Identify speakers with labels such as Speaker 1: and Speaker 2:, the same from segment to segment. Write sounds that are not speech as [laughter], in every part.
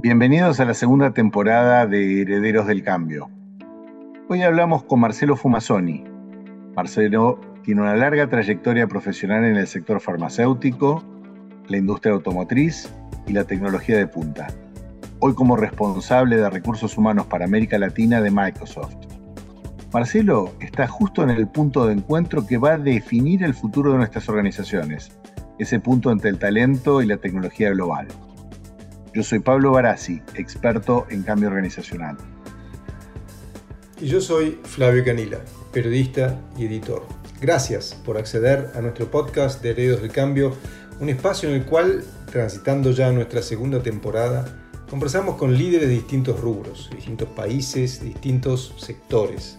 Speaker 1: Bienvenidos a la segunda temporada de Herederos del Cambio. Hoy hablamos con Marcelo Fumasoni. Marcelo tiene una larga trayectoria profesional en el sector farmacéutico, la industria automotriz y la tecnología de punta. Hoy como responsable de recursos humanos para América Latina de Microsoft. Marcelo está justo en el punto de encuentro que va a definir el futuro de nuestras organizaciones, ese punto entre el talento y la tecnología global. Yo soy Pablo Barassi, experto en cambio organizacional.
Speaker 2: Y yo soy Flavio Canila, periodista y editor. Gracias por acceder a nuestro podcast de Herederos del Cambio, un espacio en el cual, transitando ya nuestra segunda temporada, conversamos con líderes de distintos rubros, distintos países, distintos sectores,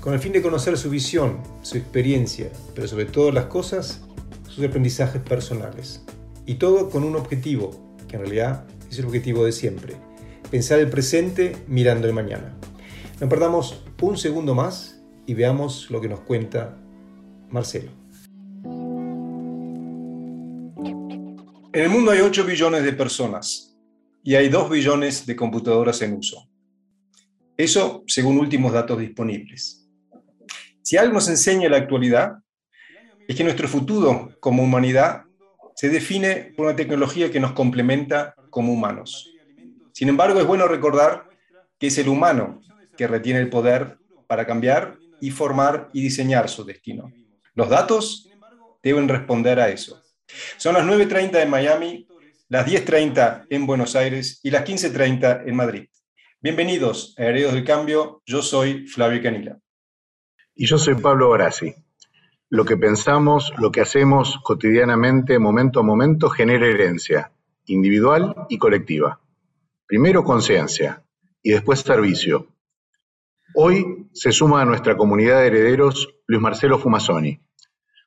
Speaker 2: con el fin de conocer su visión, su experiencia, pero sobre todas las cosas, sus aprendizajes personales. Y todo con un objetivo, que en realidad es el objetivo de siempre, pensar el presente mirando el mañana. No perdamos un segundo más y veamos lo que nos cuenta Marcelo. En el mundo hay 8 billones de personas y hay 2 billones de computadoras en uso. Eso según últimos datos disponibles. Si algo nos enseña la actualidad, es que nuestro futuro como humanidad se define por una tecnología que nos complementa como humanos. Sin embargo, es bueno recordar que es el humano que retiene el poder para cambiar y formar y diseñar su destino. Los datos deben responder a eso. Son las 9.30 en Miami, las 10.30 en Buenos Aires y las 15.30 en Madrid. Bienvenidos a Herederos del Cambio, yo soy Flavio Canila.
Speaker 1: Y yo soy Pablo Barassi. Lo que pensamos, lo que hacemos cotidianamente, momento a momento, genera herencia, individual y colectiva. Primero conciencia y después servicio, Hoy se suma a nuestra comunidad de herederos Luis Marcelo Fumasoni.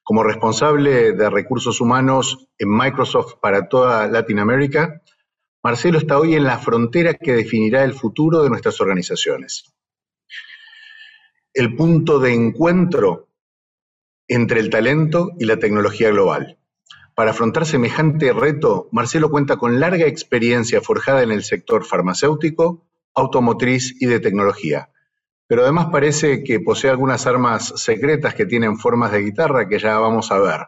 Speaker 1: Como responsable de recursos humanos en Microsoft para toda Latinoamérica, Marcelo está hoy en la frontera que definirá el futuro de nuestras organizaciones. El punto de encuentro entre el talento y la tecnología global. Para afrontar semejante reto, Marcelo cuenta con larga experiencia forjada en el sector farmacéutico, automotriz y de tecnología pero además parece que posee algunas armas secretas que tienen formas de guitarra que ya vamos a ver.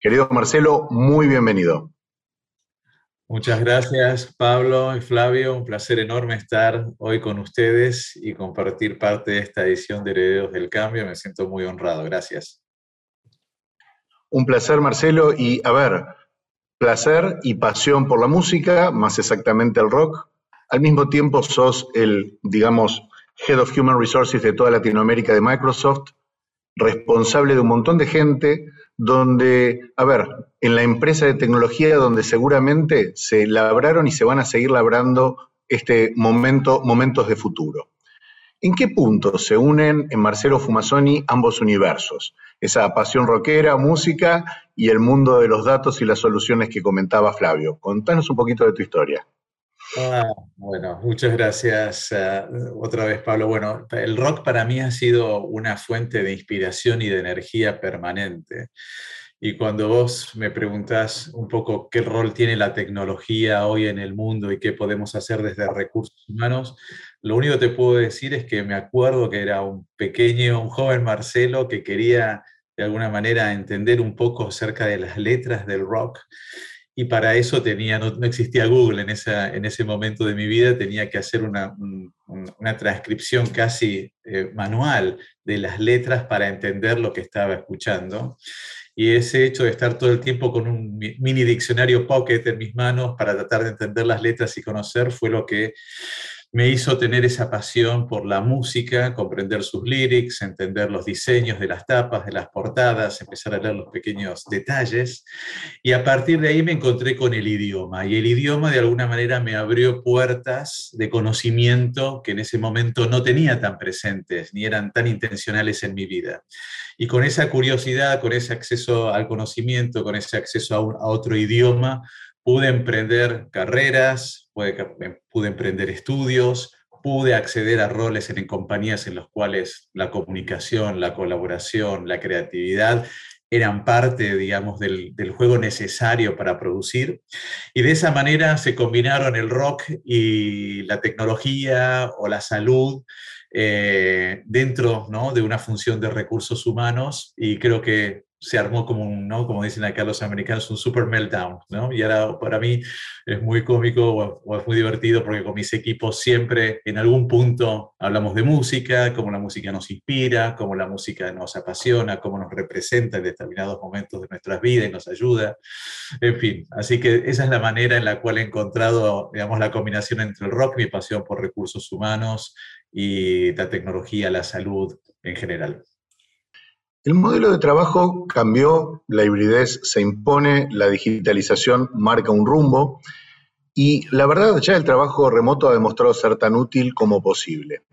Speaker 1: Querido Marcelo, muy bienvenido.
Speaker 3: Muchas gracias, Pablo y Flavio. Un placer enorme estar hoy con ustedes y compartir parte de esta edición de Herederos del Cambio. Me siento muy honrado. Gracias.
Speaker 1: Un placer, Marcelo. Y a ver, placer y pasión por la música, más exactamente el rock. Al mismo tiempo sos el, digamos, Head of Human Resources de toda Latinoamérica de Microsoft, responsable de un montón de gente, donde, a ver, en la empresa de tecnología donde seguramente se labraron y se van a seguir labrando este momento, momentos de futuro. ¿En qué punto se unen en Marcelo Fumasoni ambos universos? Esa pasión rockera, música y el mundo de los datos y las soluciones que comentaba Flavio. Contanos un poquito de tu historia.
Speaker 3: Ah, bueno, muchas gracias ah, otra vez, Pablo. Bueno, el rock para mí ha sido una fuente de inspiración y de energía permanente. Y cuando vos me preguntás un poco qué rol tiene la tecnología hoy en el mundo y qué podemos hacer desde recursos humanos, lo único que te puedo decir es que me acuerdo que era un pequeño, un joven Marcelo que quería de alguna manera entender un poco acerca de las letras del rock y para eso tenía, no, existía Google en, esa, en ese momento de mi vida, tenía que hacer una, una transcripción casi eh, manual de las letras para entender lo que estaba escuchando. Y ese hecho de estar todo el tiempo con un mini diccionario pocket en mis manos para tratar de entender las letras y conocer fue lo que me hizo tener esa pasión por la música, comprender sus lyrics, entender los diseños de las tapas, de las portadas, empezar a leer los pequeños detalles. Y a partir de ahí me encontré con el idioma. Y el idioma de alguna manera me abrió puertas de conocimiento que en ese momento no tenía tan presentes ni eran tan intencionales en mi vida. Y con esa curiosidad, con ese acceso al conocimiento, con ese acceso a, a otro idioma, pude emprender carreras, pude, emprender estudios, pude acceder a roles en, compañías en los cuales la comunicación, la colaboración, la creatividad eran parte, digamos, del, juego necesario para producir. Y de esa manera se combinaron el rock y la tecnología o la salud eh, dentro ¿no? de una función de recursos humanos y creo que se armó como un, ¿no? como dicen acá los americanos, un super meltdown, ¿no? Y ahora para mí es muy cómico o, es muy divertido porque con mis equipos siempre en algún punto hablamos de música, cómo la música nos inspira, cómo la música nos apasiona, cómo nos representa en determinados momentos de nuestras vidas y nos ayuda, en fin. Así que esa es la manera en la cual he encontrado, digamos, la combinación entre el rock, mi pasión por recursos humanos y la tecnología, la salud en general.
Speaker 1: El modelo de trabajo cambió, la hibridez se impone, la digitalización marca un rumbo y la verdad ya el trabajo remoto ha demostrado ser tan útil como posible.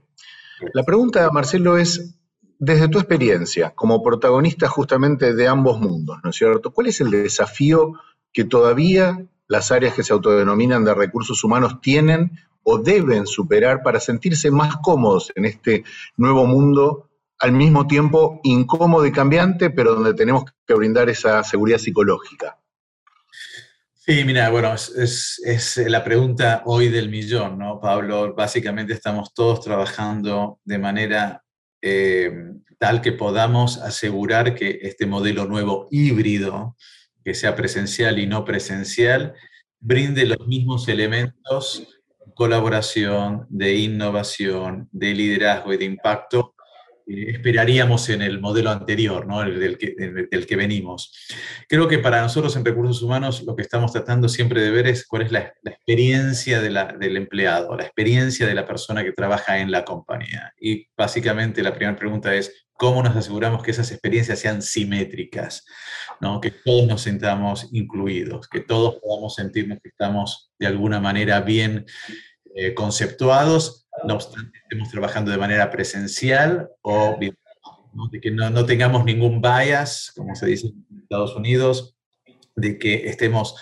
Speaker 1: La pregunta, Marcelo, es, desde tu experiencia, como protagonista justamente de ambos mundos, ¿no es cierto? ¿Cuál es el desafío que todavía las áreas que se autodenominan de recursos humanos tienen o deben superar para sentirse más cómodos en este nuevo mundo al mismo tiempo incómodo y cambiante, pero donde tenemos que brindar esa seguridad psicológica.
Speaker 3: Sí, mira, bueno, es, la pregunta hoy del millón, ¿no, Pablo? Básicamente estamos todos trabajando de manera eh, tal que podamos asegurar que este modelo nuevo híbrido, que sea presencial y no presencial, brinde los mismos elementos de colaboración, de innovación, de liderazgo y de impacto eh, esperaríamos en el modelo anterior, ¿no? el del, que, del, que, venimos. Creo que para nosotros en recursos humanos lo que estamos tratando siempre de ver es cuál es la, experiencia del empleado, la experiencia de la persona que trabaja en la compañía. Y básicamente la primera pregunta es, ¿cómo nos aseguramos que esas experiencias sean simétricas? ¿no? Que todos nos sintamos incluidos, que todos podamos sentirnos que estamos de alguna manera bien eh, conceptuados no obstante estemos trabajando de manera presencial o ¿no? de que no, tengamos ningún bias, como se dice en Estados Unidos, de que estemos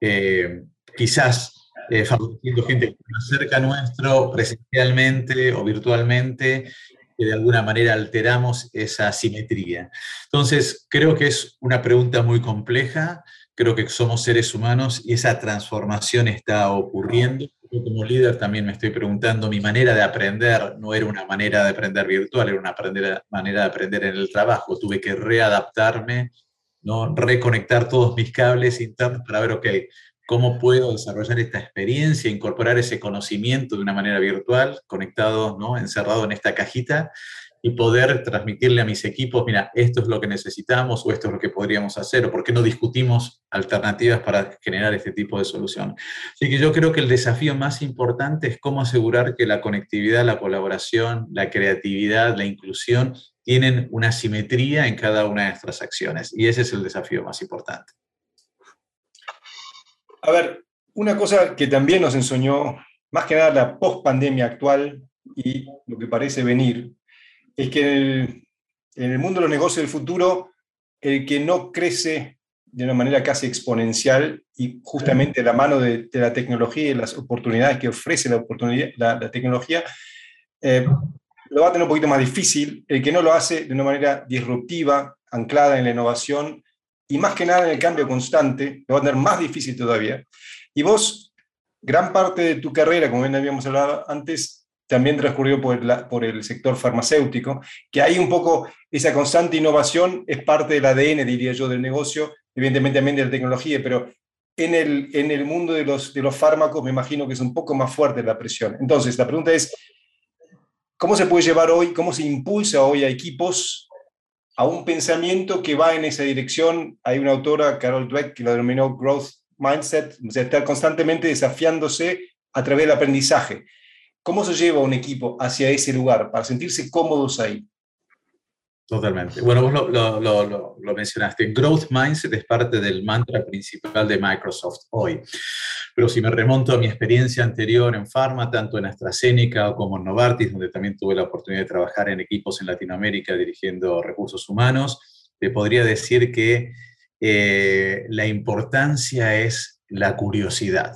Speaker 3: eh, quizás eh, favoreciendo gente que más cerca nuestro, presencialmente o virtualmente, que de alguna manera alteramos esa simetría. Entonces, creo que es una pregunta muy compleja, creo que somos seres humanos y esa transformación está ocurriendo como líder también me estoy preguntando, mi manera de aprender no era una manera de aprender virtual, era una manera de aprender en el trabajo. Tuve que readaptarme, ¿no? reconectar todos mis cables internos para ver, ok, cómo puedo desarrollar esta experiencia, incorporar ese conocimiento de una manera virtual, conectado, ¿no? encerrado en esta cajita, y poder transmitirle a mis equipos, mira, esto es lo que necesitamos o esto es lo que podríamos hacer, o por qué no discutimos alternativas para generar este tipo de solución. Así que yo creo que el desafío más importante es cómo asegurar que la conectividad, la colaboración, la creatividad, la inclusión tienen una simetría en cada una de nuestras acciones. Y ese es el desafío más importante.
Speaker 2: A ver, una cosa que también nos enseñó, más que nada la post-pandemia actual y lo que parece venir, es que en el, mundo de los negocios del futuro, el que no crece de una manera casi exponencial y justamente la mano de, la tecnología y las oportunidades que ofrece la, oportunidad, la, tecnología, eh, lo va a tener un poquito más difícil. El que no lo hace de una manera disruptiva, anclada en la innovación y más que nada en el cambio constante, lo va a tener más difícil todavía. Y vos, gran parte de tu carrera, como bien habíamos hablado antes, también transcurrió por, el sector farmacéutico, que hay un poco esa constante innovación es parte del ADN, diría yo, del negocio, evidentemente también de la tecnología, pero en el, en el mundo de los, de los fármacos me imagino que es un poco más fuerte la presión. Entonces, la pregunta es, ¿cómo se puede llevar hoy, cómo se impulsa hoy a equipos a un pensamiento que va en esa dirección? Hay una autora, Carol Dweck, que lo denominó Growth Mindset, o sea, estar constantemente desafiándose a través del aprendizaje. ¿Cómo se lleva un equipo hacia ese lugar para sentirse cómodos ahí?
Speaker 3: Totalmente. Bueno, vos lo, mencionaste. Growth Mindset es parte del mantra principal de Microsoft hoy. Pero si me remonto a mi experiencia anterior en Pharma, tanto en AstraZeneca como en Novartis, donde también tuve la oportunidad de trabajar en equipos en Latinoamérica dirigiendo recursos humanos, te podría decir que eh, la importancia es la curiosidad.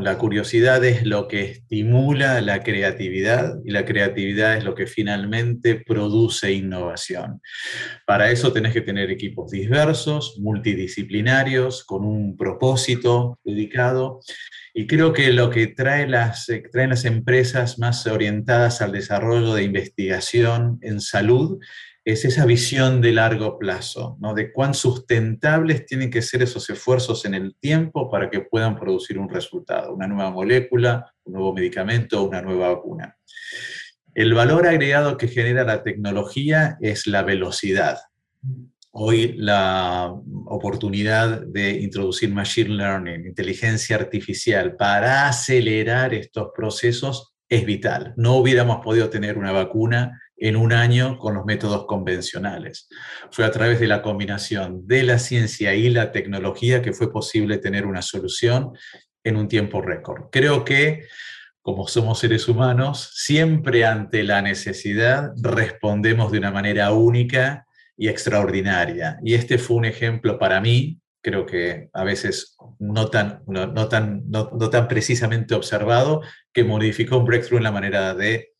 Speaker 3: La curiosidad es lo que estimula la creatividad y la creatividad es lo que finalmente produce innovación. Para eso tenés que tener equipos diversos, multidisciplinarios, con un propósito dedicado. Y creo que lo que trae las, traen las empresas más orientadas al desarrollo de investigación en salud es esa visión de largo plazo, ¿no? de cuán sustentables tienen que ser esos esfuerzos en el tiempo para que puedan producir un resultado, una nueva molécula, un nuevo medicamento, una nueva vacuna. El valor agregado que genera la tecnología es la velocidad. Hoy la oportunidad de introducir machine learning, inteligencia artificial, para acelerar estos procesos es vital. No hubiéramos podido tener una vacuna en un año con los métodos convencionales. Fue a través de la combinación de la ciencia y la tecnología que fue posible tener una solución en un tiempo récord. Creo que, como somos seres humanos, siempre ante la necesidad respondemos de una manera única y extraordinaria. Y este fue un ejemplo para mí, creo que a veces no tan, no, tan, no tan precisamente observado, que modificó un breakthrough en la manera de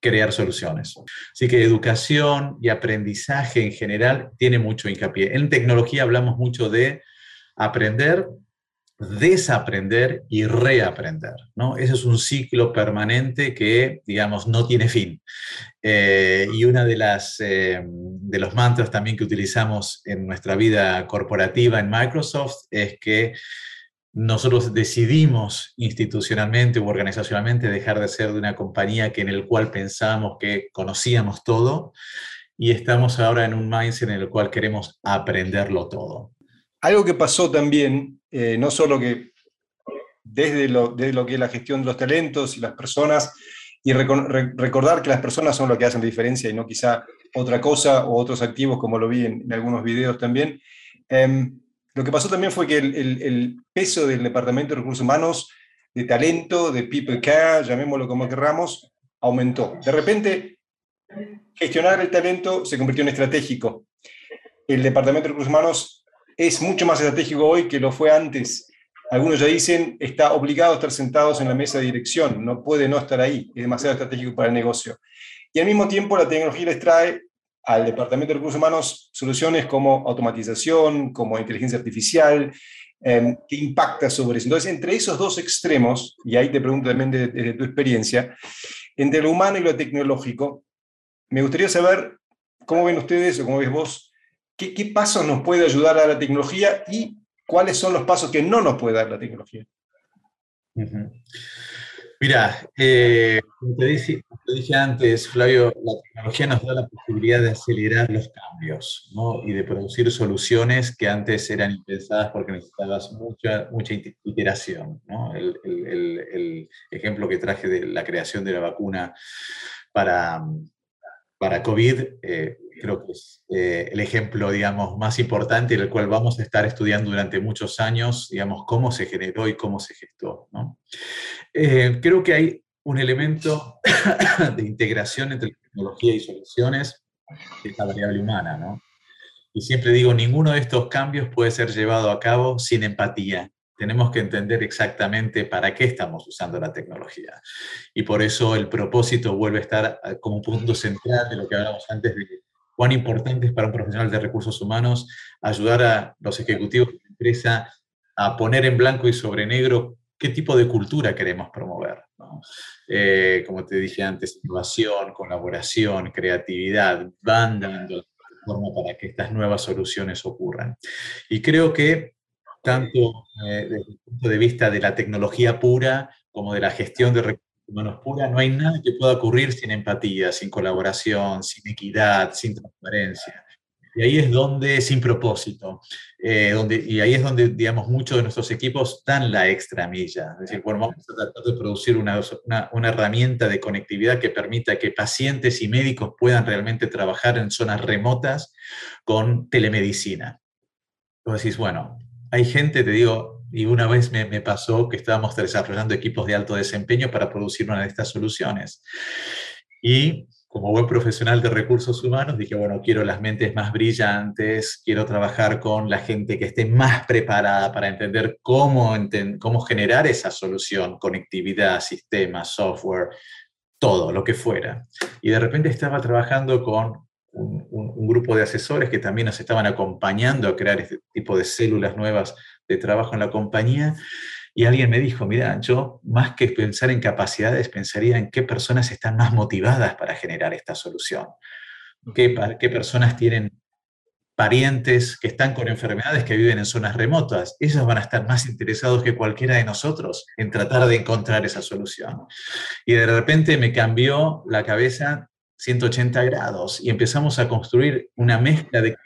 Speaker 3: crear soluciones. Así que educación y aprendizaje en general tiene mucho hincapié. En tecnología hablamos mucho de aprender, desaprender y reaprender. ¿no? Ese es un ciclo permanente que, digamos, no tiene fin. Eh, y una de las eh, de los mantras también que utilizamos en nuestra vida corporativa en Microsoft es que nosotros decidimos institucionalmente u organizacionalmente dejar de ser de una compañía que en el cual pensábamos que conocíamos todo y estamos ahora en un mindset en el cual queremos aprenderlo todo.
Speaker 2: Algo que pasó también, eh, no solo que desde lo, lo que es la gestión de los talentos y las personas, y recordar que las personas son lo que hacen la diferencia y no quizá otra cosa o otros activos, como lo vi en, algunos videos también. Em, lo que pasó también fue que el, peso del Departamento de Recursos Humanos, de talento, de people care, llamémoslo como querramos, aumentó. De repente, gestionar el talento se convirtió en estratégico. El Departamento de Recursos Humanos es mucho más estratégico hoy que lo fue antes. Algunos ya dicen, está obligado a estar sentados en la mesa de dirección, no puede no estar ahí, es demasiado estratégico para el negocio. Y al mismo tiempo la tecnología les trae al Departamento de Recursos Humanos soluciones como automatización, como inteligencia artificial, que impacta sobre eso. Entonces, entre esos dos extremos, y ahí te pregunto también desde tu experiencia, entre lo humano y lo tecnológico, me gustaría saber cómo ven ustedes o cómo ves vos, qué, qué pasos nos puede ayudar a la tecnología y cuáles son los pasos que no nos puede dar la tecnología.
Speaker 3: Mira, eh, como, te dije, antes, Flavio, la tecnología nos da la posibilidad de acelerar los cambios ¿no? y de producir soluciones que antes eran impensadas porque necesitabas mucha, mucha iteración. ¿no? El, el, ejemplo que traje de la creación de la vacuna para, para COVID, eh, creo que es eh, el ejemplo, digamos, más importante en el cual vamos a estar estudiando durante muchos años, digamos, cómo se generó y cómo se gestó. ¿no? Eh, creo que hay un elemento [coughs] de integración entre tecnología y soluciones, que la variable humana, ¿no? Y siempre digo, ninguno de estos cambios puede ser llevado a cabo sin empatía tenemos que entender exactamente para qué estamos usando la tecnología. Y por eso el propósito vuelve a estar ah, como punto central de lo que hablamos antes de cuán importante es para un profesional de recursos humanos ayudar a los ejecutivos de la empresa a poner en blanco y sobre negro qué tipo de cultura queremos promover. Eh, como te dije antes, innovación, colaboración, creatividad, van dando forma para que estas nuevas soluciones ocurran. Y creo que tanto eh, desde el punto de vista de la tecnología pura como de la gestión de recursos humanos pura, no hay nada que pueda ocurrir sin empatía, sin colaboración, sin equidad, sin transparencia. Y ahí es donde, sin propósito, eh, donde, y ahí es donde, digamos, muchos de nuestros equipos dan la extra milla. Es decir, bueno, vamos a tratar de producir una, una, una, herramienta de conectividad que permita que pacientes y médicos puedan realmente trabajar en zonas remotas con telemedicina. Entonces decís, bueno, hay gente, te digo, y una vez me, pasó que estábamos desarrollando equipos de alto desempeño para producir una de estas soluciones. Y como buen profesional de recursos humanos, dije, bueno, quiero las mentes más brillantes, quiero trabajar con la gente que esté más preparada para entender cómo, cómo generar esa solución, conectividad, sistemas, software, todo, lo que fuera. Y de repente estaba trabajando con un, un, grupo de asesores que también nos estaban acompañando a crear este tipo de células nuevas de trabajo en la compañía. Y alguien me dijo, mira, yo más que pensar en capacidades, pensaría en qué personas están más motivadas para generar esta solución. ¿Qué, qué personas tienen parientes que están con enfermedades que viven en zonas remotas? Ellos van a estar más interesados que cualquiera de nosotros en tratar de encontrar esa solución. Y de repente me cambió la cabeza 180 grados y empezamos a construir una mezcla de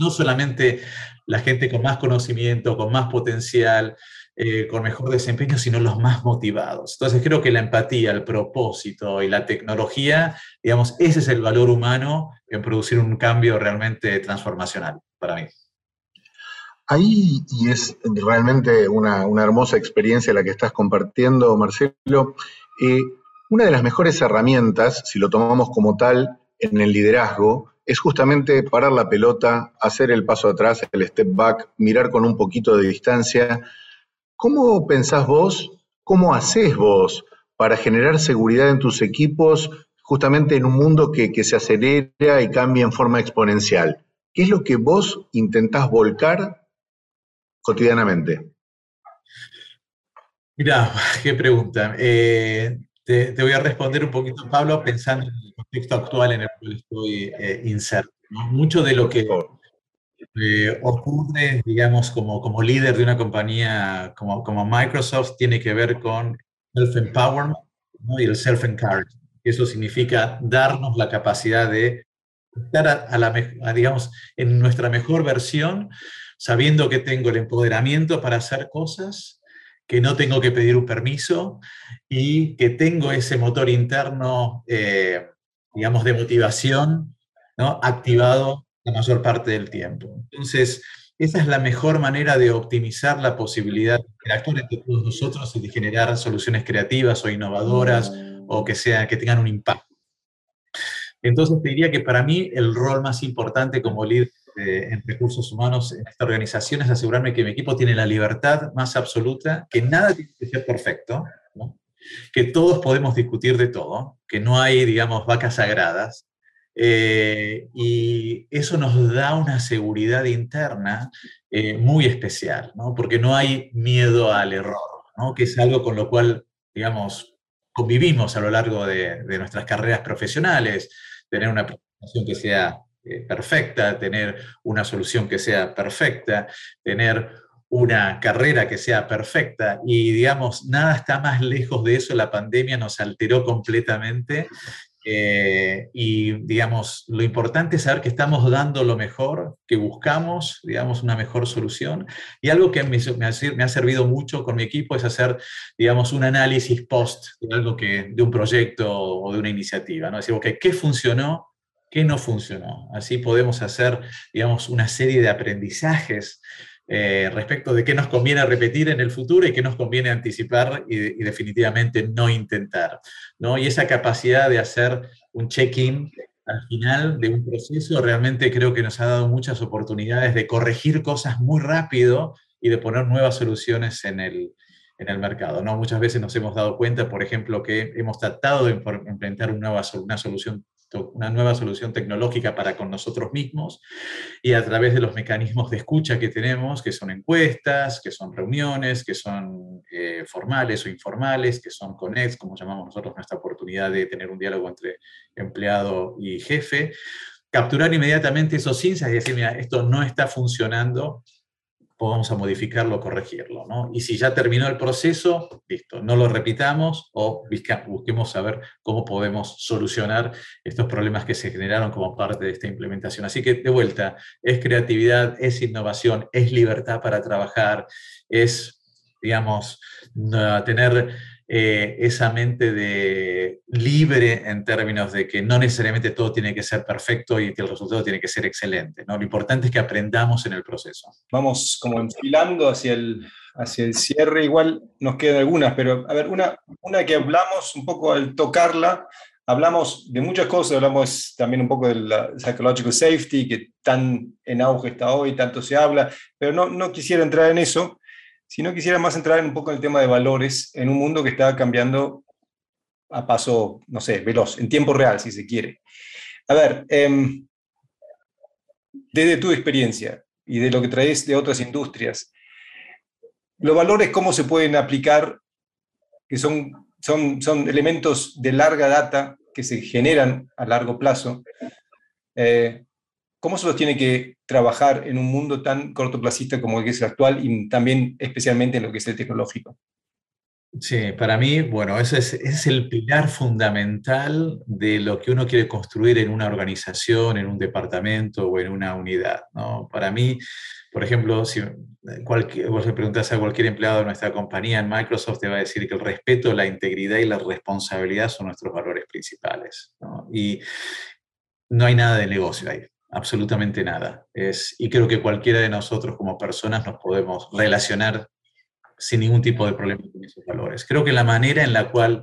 Speaker 3: no solamente la gente con más conocimiento, con más potencial, eh, con mejor desempeño, sino los más motivados. Entonces creo que la empatía, el propósito y la tecnología, digamos, ese es el valor humano en producir un cambio realmente transformacional para mí.
Speaker 1: Ahí, y es realmente una, hermosa experiencia la que estás compartiendo, Marcelo, eh, una de las mejores herramientas, si lo tomamos como tal, en el liderazgo, es justamente parar la pelota, hacer el paso atrás, el step back, mirar con un poquito de distancia ¿Cómo pensás vos, cómo haces vos para generar seguridad en tus equipos justamente en un mundo que, se acelera y cambia en forma exponencial? ¿Qué es lo que vos intentás volcar cotidianamente?
Speaker 3: Mira, [laughs] qué pregunta. Eh, te, voy a responder un poquito, Pablo, pensando en el contexto actual en el cual estoy eh, inserto. Mucho de lo que eh, ocurre, digamos, como, como líder de una compañía como, como Microsoft, tiene que ver con self-empowerment y el self-encouragement. Eso significa darnos la capacidad de estar a, la, digamos, en nuestra mejor versión, sabiendo que tengo el empoderamiento para hacer cosas, que no tengo que pedir un permiso y que tengo ese motor interno, eh, digamos, de motivación ¿no? activado la mayor parte del tiempo. Entonces, esa es la mejor manera de optimizar la posibilidad de interactuar entre todos nosotros y de generar soluciones creativas o innovadoras o que, sea, que tengan un impacto. Entonces, te diría que para mí el rol más importante como líder en recursos humanos en esta organización es asegurarme que mi equipo tiene la libertad más absoluta, que nada tiene que ser perfecto, que todos podemos discutir de todo, que no hay, digamos, vacas sagradas, eh, y eso nos da una seguridad interna eh, muy especial, ¿no? porque no hay miedo al error, ¿no? que es algo con lo cual, digamos, convivimos a lo largo de, nuestras carreras profesionales, tener una presentación que sea eh, perfecta, tener una solución que sea perfecta, tener una carrera que sea perfecta y digamos, nada está más lejos de eso, la pandemia nos alteró completamente eh, y digamos, lo importante es saber que estamos dando lo mejor, que buscamos, digamos, una mejor solución. Y algo que me, ha, servido mucho con mi equipo es hacer, digamos, un análisis post de algo que, de un proyecto o de una iniciativa, ¿no? Decir, okay, ¿qué funcionó? ¿Qué no funcionó? Así podemos hacer, digamos, una serie de aprendizajes eh, respecto de qué nos conviene repetir en el futuro y qué nos conviene anticipar y, definitivamente no intentar. ¿no? Y esa capacidad de hacer un check-in al final de un proceso realmente creo que nos ha dado muchas oportunidades de corregir cosas muy rápido y de poner nuevas soluciones en el, en el mercado. ¿no? Muchas veces nos hemos dado cuenta, por ejemplo, que hemos tratado de implementar una, una solución una nueva solución tecnológica para con nosotros mismos y a través de los mecanismos de escucha que tenemos, que son encuestas, que son reuniones, que son eh, formales o informales, que son connects, como llamamos nosotros nuestra oportunidad de tener un diálogo entre empleado y jefe, capturar inmediatamente esos insights y decir, mira, esto no está funcionando, vamos a modificarlo, corregirlo. ¿no? Y si ya terminó el proceso, listo, no lo repitamos o busquemos saber cómo podemos solucionar estos problemas que se generaron como parte de esta implementación. Así que, de vuelta, es creatividad, es innovación, es libertad para trabajar, es, digamos, tener eh, esa mente de libre en términos de que no necesariamente todo tiene que ser perfecto y que el resultado tiene que ser excelente. ¿no? Lo importante es que aprendamos en el proceso.
Speaker 2: Vamos como enfilando hacia el, hacia el cierre, igual nos quedan algunas, pero a ver, una, una que hablamos un poco al tocarla, hablamos de muchas cosas, hablamos también un poco del psychological safety, que tan en auge está hoy, tanto se habla, pero no, no quisiera entrar en eso, sino quisiera más entrar en un poco en el tema de valores en un mundo que está cambiando a paso, no sé, veloz, en tiempo real, si se quiere. A ver, em, desde tu experiencia y de lo que traes de otras industrias, los valores, ¿cómo se pueden aplicar? Que son, son, son elementos de larga data que se generan a largo plazo. Eh, ¿Cómo se los tiene que trabajar en un mundo tan cortoplacista como el que es el actual y también especialmente en lo que es el tecnológico?
Speaker 3: Sí, para mí, bueno, ese es, el pilar fundamental de lo que uno quiere construir en una organización, en un departamento o en una unidad. ¿no? Para mí, por ejemplo, si vos le preguntas a cualquier empleado de nuestra compañía en Microsoft, te va a decir que el respeto, la integridad y la responsabilidad son nuestros valores principales. Y no hay nada de negocio ahí absolutamente nada. Es, y creo que cualquiera de nosotros como personas nos podemos relacionar sin ningún tipo de problema con esos valores. Creo que la manera en la cual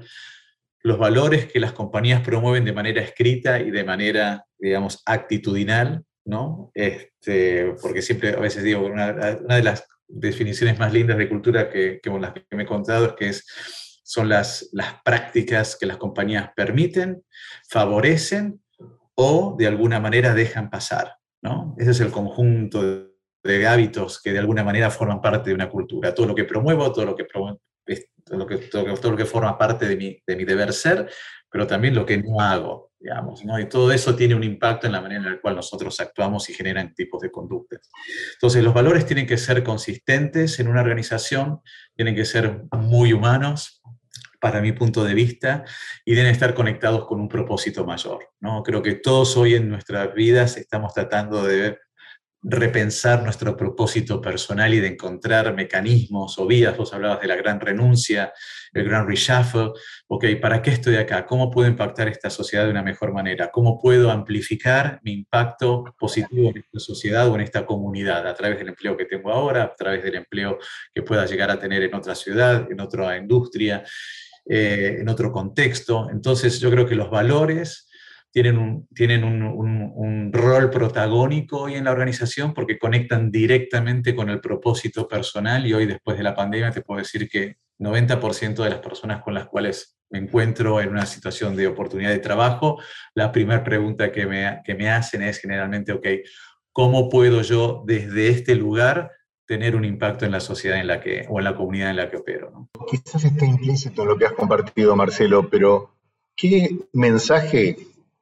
Speaker 3: los valores que las compañías promueven de manera escrita y de manera, digamos, actitudinal, ¿no? Este, porque siempre a veces digo, una, de las definiciones más lindas de cultura que, que, las que me he contado es que es, son las, las prácticas que las compañías permiten, favorecen o de alguna manera dejan pasar, ¿no? Ese es el conjunto de hábitos que de alguna manera forman parte de una cultura. Todo lo que promuevo, todo lo que, todo lo que, todo, lo que forma parte de mi, de mi deber ser, pero también lo que no hago, digamos, ¿no? Y todo eso tiene un impacto en la manera en la cual nosotros actuamos y generan tipos de conductas. Entonces, los valores tienen que ser consistentes en una organización, tienen que ser muy humanos, para mi punto de vista, y deben estar conectados con un propósito mayor. ¿no? Creo que todos hoy en nuestras vidas estamos tratando de repensar nuestro propósito personal y de encontrar mecanismos o vías. Vos hablabas de la gran renuncia, el gran reshuffle. Ok, ¿para qué estoy acá? ¿Cómo puedo impactar esta sociedad de una mejor manera? ¿Cómo puedo amplificar mi impacto positivo en esta sociedad o en esta comunidad a través del empleo que tengo ahora, a través del empleo que pueda llegar a tener en otra ciudad, en otra industria, eh, en otro contexto? Entonces, yo creo que los valores tienen, un, tienen un, rol protagónico hoy en la organización porque conectan directamente con el propósito personal y hoy después de la pandemia te puedo decir que 90% de las personas con las cuales me encuentro en una situación de oportunidad de trabajo, la primera pregunta que me, que me hacen es generalmente, ok, ¿cómo puedo yo desde este lugar tener un impacto en la sociedad en la que, o en la comunidad en la que opero?
Speaker 1: Quizás esté implícito en lo que has compartido, Marcelo, pero ¿qué mensaje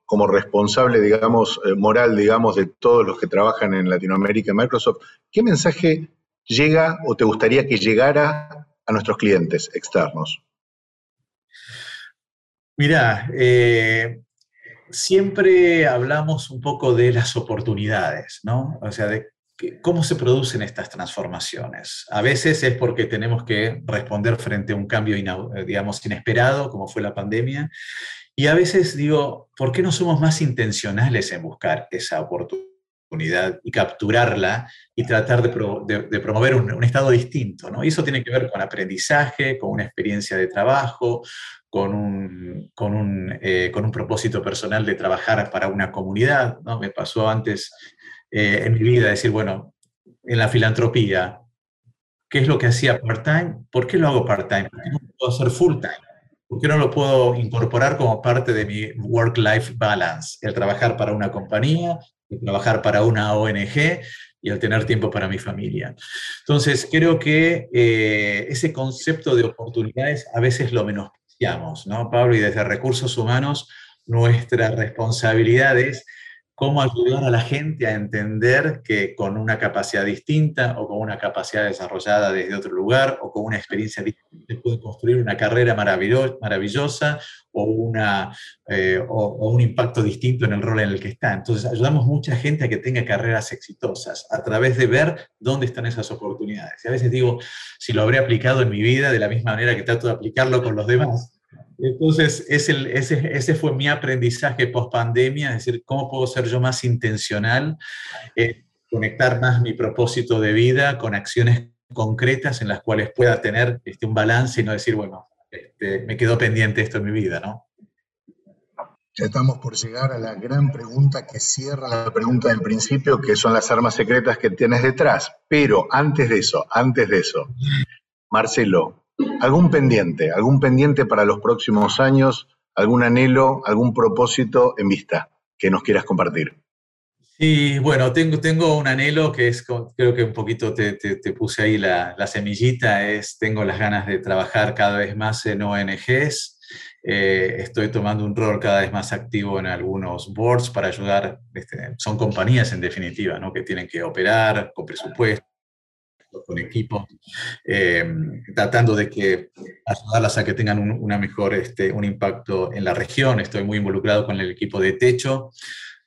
Speaker 1: como responsable, digamos, eh, moral, digamos, de todos los que trabajan en Latinoamérica en Microsoft, ¿qué mensaje llega o te gustaría que llegara a nuestros clientes externos?
Speaker 3: Mira, eh, siempre hablamos un poco de las oportunidades, ¿no? O sea, de cómo se producen estas transformaciones. A veces es porque tenemos que responder frente a un cambio, digamos, inesperado, como fue la pandemia, y a veces digo, ¿por qué no somos más intencionales en buscar esa oportunidad y capturarla y tratar de, promover un, estado distinto? ¿no? Y eso tiene que ver con aprendizaje, con una experiencia de trabajo, con un, con un, eh, con un propósito personal de trabajar para una comunidad. ¿no? Me pasó antes eh, en mi vida decir, bueno, en la filantropía, ¿qué es lo que hacía part-time? ¿Por qué lo hago part-time? ¿Por qué no puedo hacer full-time? ¿Por qué no lo puedo incorporar como parte de mi work-life balance? El trabajar para una compañía, el trabajar para una ONG y el tener tiempo para mi familia. Entonces, creo que eh, ese concepto de oportunidades a veces lo menospreciamos, ¿no, Pablo? Y desde recursos humanos, nuestra responsabilidad es cómo ayudar a la gente a entender que con una capacidad distinta o con una capacidad desarrollada desde otro lugar o con una experiencia distinta puede construir una carrera maravillosa o, una, eh, o, un impacto distinto en el rol en el que está. Entonces ayudamos mucha gente a que tenga carreras exitosas a través de ver dónde están esas oportunidades. Y a veces digo, si lo habré aplicado en mi vida de la misma manera que trato de aplicarlo con los demás, entonces, ese, ese, fue mi aprendizaje post pandemia, es decir, cómo puedo ser yo más intencional, conectar más mi propósito de vida con acciones concretas en las cuales pueda tener este, un balance y no decir, bueno, este, me quedó pendiente esto en mi vida, ¿no?
Speaker 1: Ya estamos por llegar a la gran pregunta que cierra la pregunta del principio, que son las armas secretas que tienes detrás. Pero antes de eso, antes de eso, Marcelo, ¿algún pendiente, algún pendiente para los próximos años, algún anhelo, algún propósito en vista que nos quieras compartir?
Speaker 3: Sí, bueno, tengo, tengo un anhelo que es, creo que un poquito te, te, puse ahí la, semillita, es tengo las ganas de trabajar cada vez más en ONGs, eh, estoy tomando un rol cada vez más activo en algunos boards para ayudar, este, son compañías en definitiva, ¿no? que tienen que operar con presupuesto, con equipos, eh, tratando de que ayudarlas a que tengan un, una mejor, este, un impacto en la región. Estoy muy involucrado con el equipo de Techo,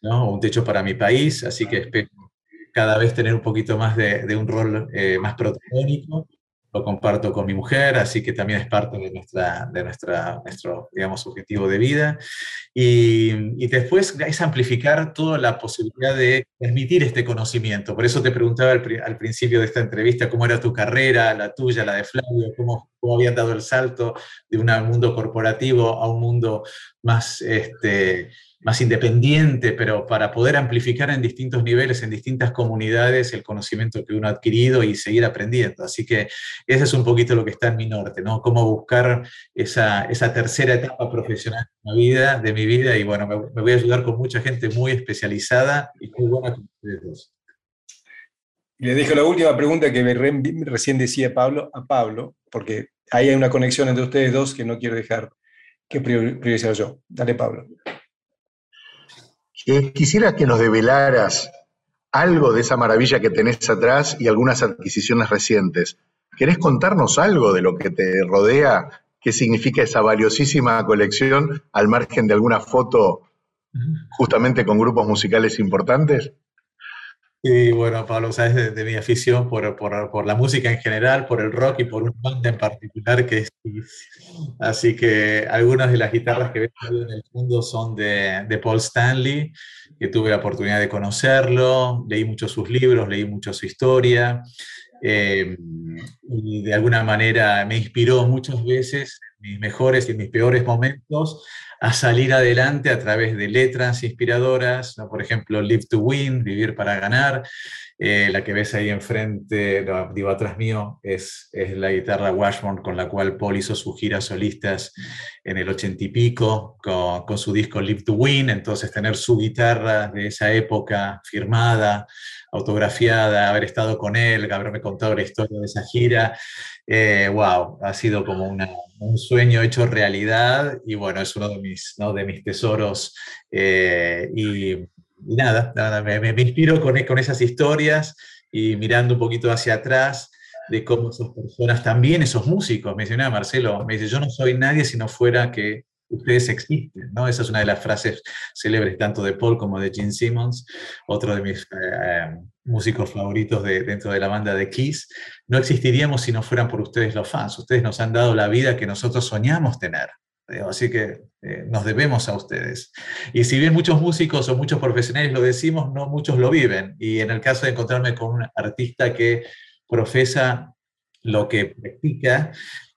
Speaker 3: ¿no? un techo para mi país, así que espero cada vez tener un poquito más de, de un rol eh, más protagónico lo comparto con mi mujer, así que también es parte de, nuestra, de nuestra, nuestro, digamos, objetivo de vida. Y, después es amplificar toda la posibilidad de transmitir este conocimiento. Por eso te preguntaba al, al, principio de esta entrevista cómo era tu carrera, la tuya, la de Flavio, cómo, cómo habían dado el salto de un mundo corporativo a un mundo más... Este, más independiente, pero para poder amplificar en distintos niveles, en distintas comunidades, el conocimiento que uno ha adquirido y seguir aprendiendo. Así que ese es un poquito lo que está en mi norte, ¿no? Cómo buscar esa, esa tercera etapa profesional de mi vida, y bueno, me, voy a ayudar con mucha gente muy especializada y muy buena con ustedes dos.
Speaker 2: Le dejo la última pregunta que recién decía Pablo a Pablo, porque ahí hay una conexión entre ustedes dos que no quiero dejar que priorizar yo. Dale, Pablo.
Speaker 1: Quisiera que nos develaras algo de esa maravilla que tenés atrás y algunas adquisiciones recientes. ¿Querés contarnos algo de lo que te rodea? ¿Qué significa esa valiosísima colección al margen de alguna foto justamente con grupos musicales importantes?
Speaker 3: Y bueno, Pablo, sabes de, de mi afición por, por, por, la música en general, por el rock y por un banda en particular que es Así que algunas de las guitarras que veo en el mundo son de, de, Paul Stanley, que tuve la oportunidad de conocerlo, leí muchos sus libros, leí mucho su historia, eh, y de alguna manera me inspiró muchas veces, mis mejores y mis peores momentos, a salir adelante a través de letras inspiradoras, ¿no? por ejemplo, Live to Win, Vivir para Ganar, eh, la que ves ahí enfrente, no, digo atrás mío, es, es la guitarra Washburn con la cual Paul hizo sus giras solistas en el ochenta y pico, con, con su disco Live to Win, entonces tener su guitarra de esa época firmada, autografiada, haber estado con él, haberme contado la historia de esa gira, eh, wow, ha sido como una, un sueño hecho realidad y bueno, es uno de mis, ¿no? de mis tesoros eh, y, nada, nada me, me, inspiro con, con esas historias y mirando un poquito hacia atrás de cómo esas personas, también esos músicos, mencionaba Marcelo, me dice, yo no soy nadie si no fuera que ustedes existen, ¿no? Esa es una de las frases célebres tanto de Paul como de Gene Simmons, otro de mis eh, músicos favoritos de, dentro de la banda de Kiss. No existiríamos si no fueran por ustedes los fans. Ustedes nos han dado la vida que nosotros soñamos tener. Así que eh, nos debemos a ustedes. Y si bien muchos músicos o muchos profesionales lo decimos, no muchos lo viven. Y en el caso de encontrarme con un artista que profesa lo que practica,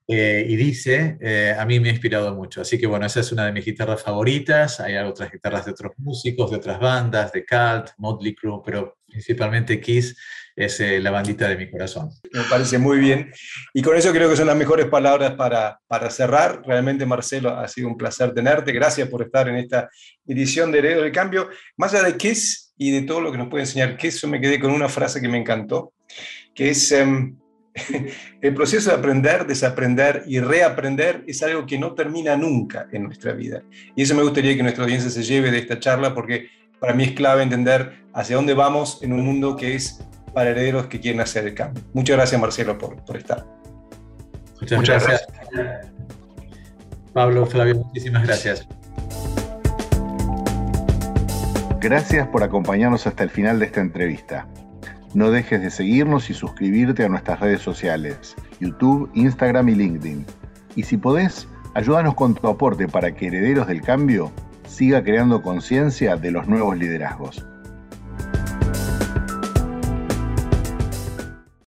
Speaker 3: eh, y dice, eh, a mí me ha inspirado mucho. Así que bueno, esa es una de mis guitarras favoritas. Hay otras guitarras de otros músicos, de otras bandas, de Cult, Motley Crue, pero principalmente Kiss es eh, la bandita de mi corazón.
Speaker 2: Me parece muy bien. Y con eso creo que son las mejores palabras para, para cerrar. Realmente, Marcelo, ha sido un placer tenerte. Gracias por estar en esta edición de Heredo del Cambio. Más allá de Kiss y de todo lo que nos puede enseñar Kiss, yo me quedé con una frase que me encantó, que es... Um, [laughs] el proceso de aprender, desaprender y reaprender es algo que no termina nunca en nuestra vida. Y eso me gustaría que nuestra audiencia se lleve de esta charla porque para mí es clave entender hacia dónde vamos en un mundo que es para herederos que quieren hacer el cambio. Muchas gracias Marcelo por, por estar.
Speaker 3: Muchas, Muchas gracias. gracias. Pablo, Flavio, muchísimas gracias.
Speaker 1: Gracias por acompañarnos hasta el final de esta entrevista. No dejes de seguirnos y suscribirte a nuestras redes sociales, YouTube, Instagram y LinkedIn. Y si podés, ayúdanos con tu aporte para que Herederos del Cambio siga creando conciencia de los nuevos liderazgos.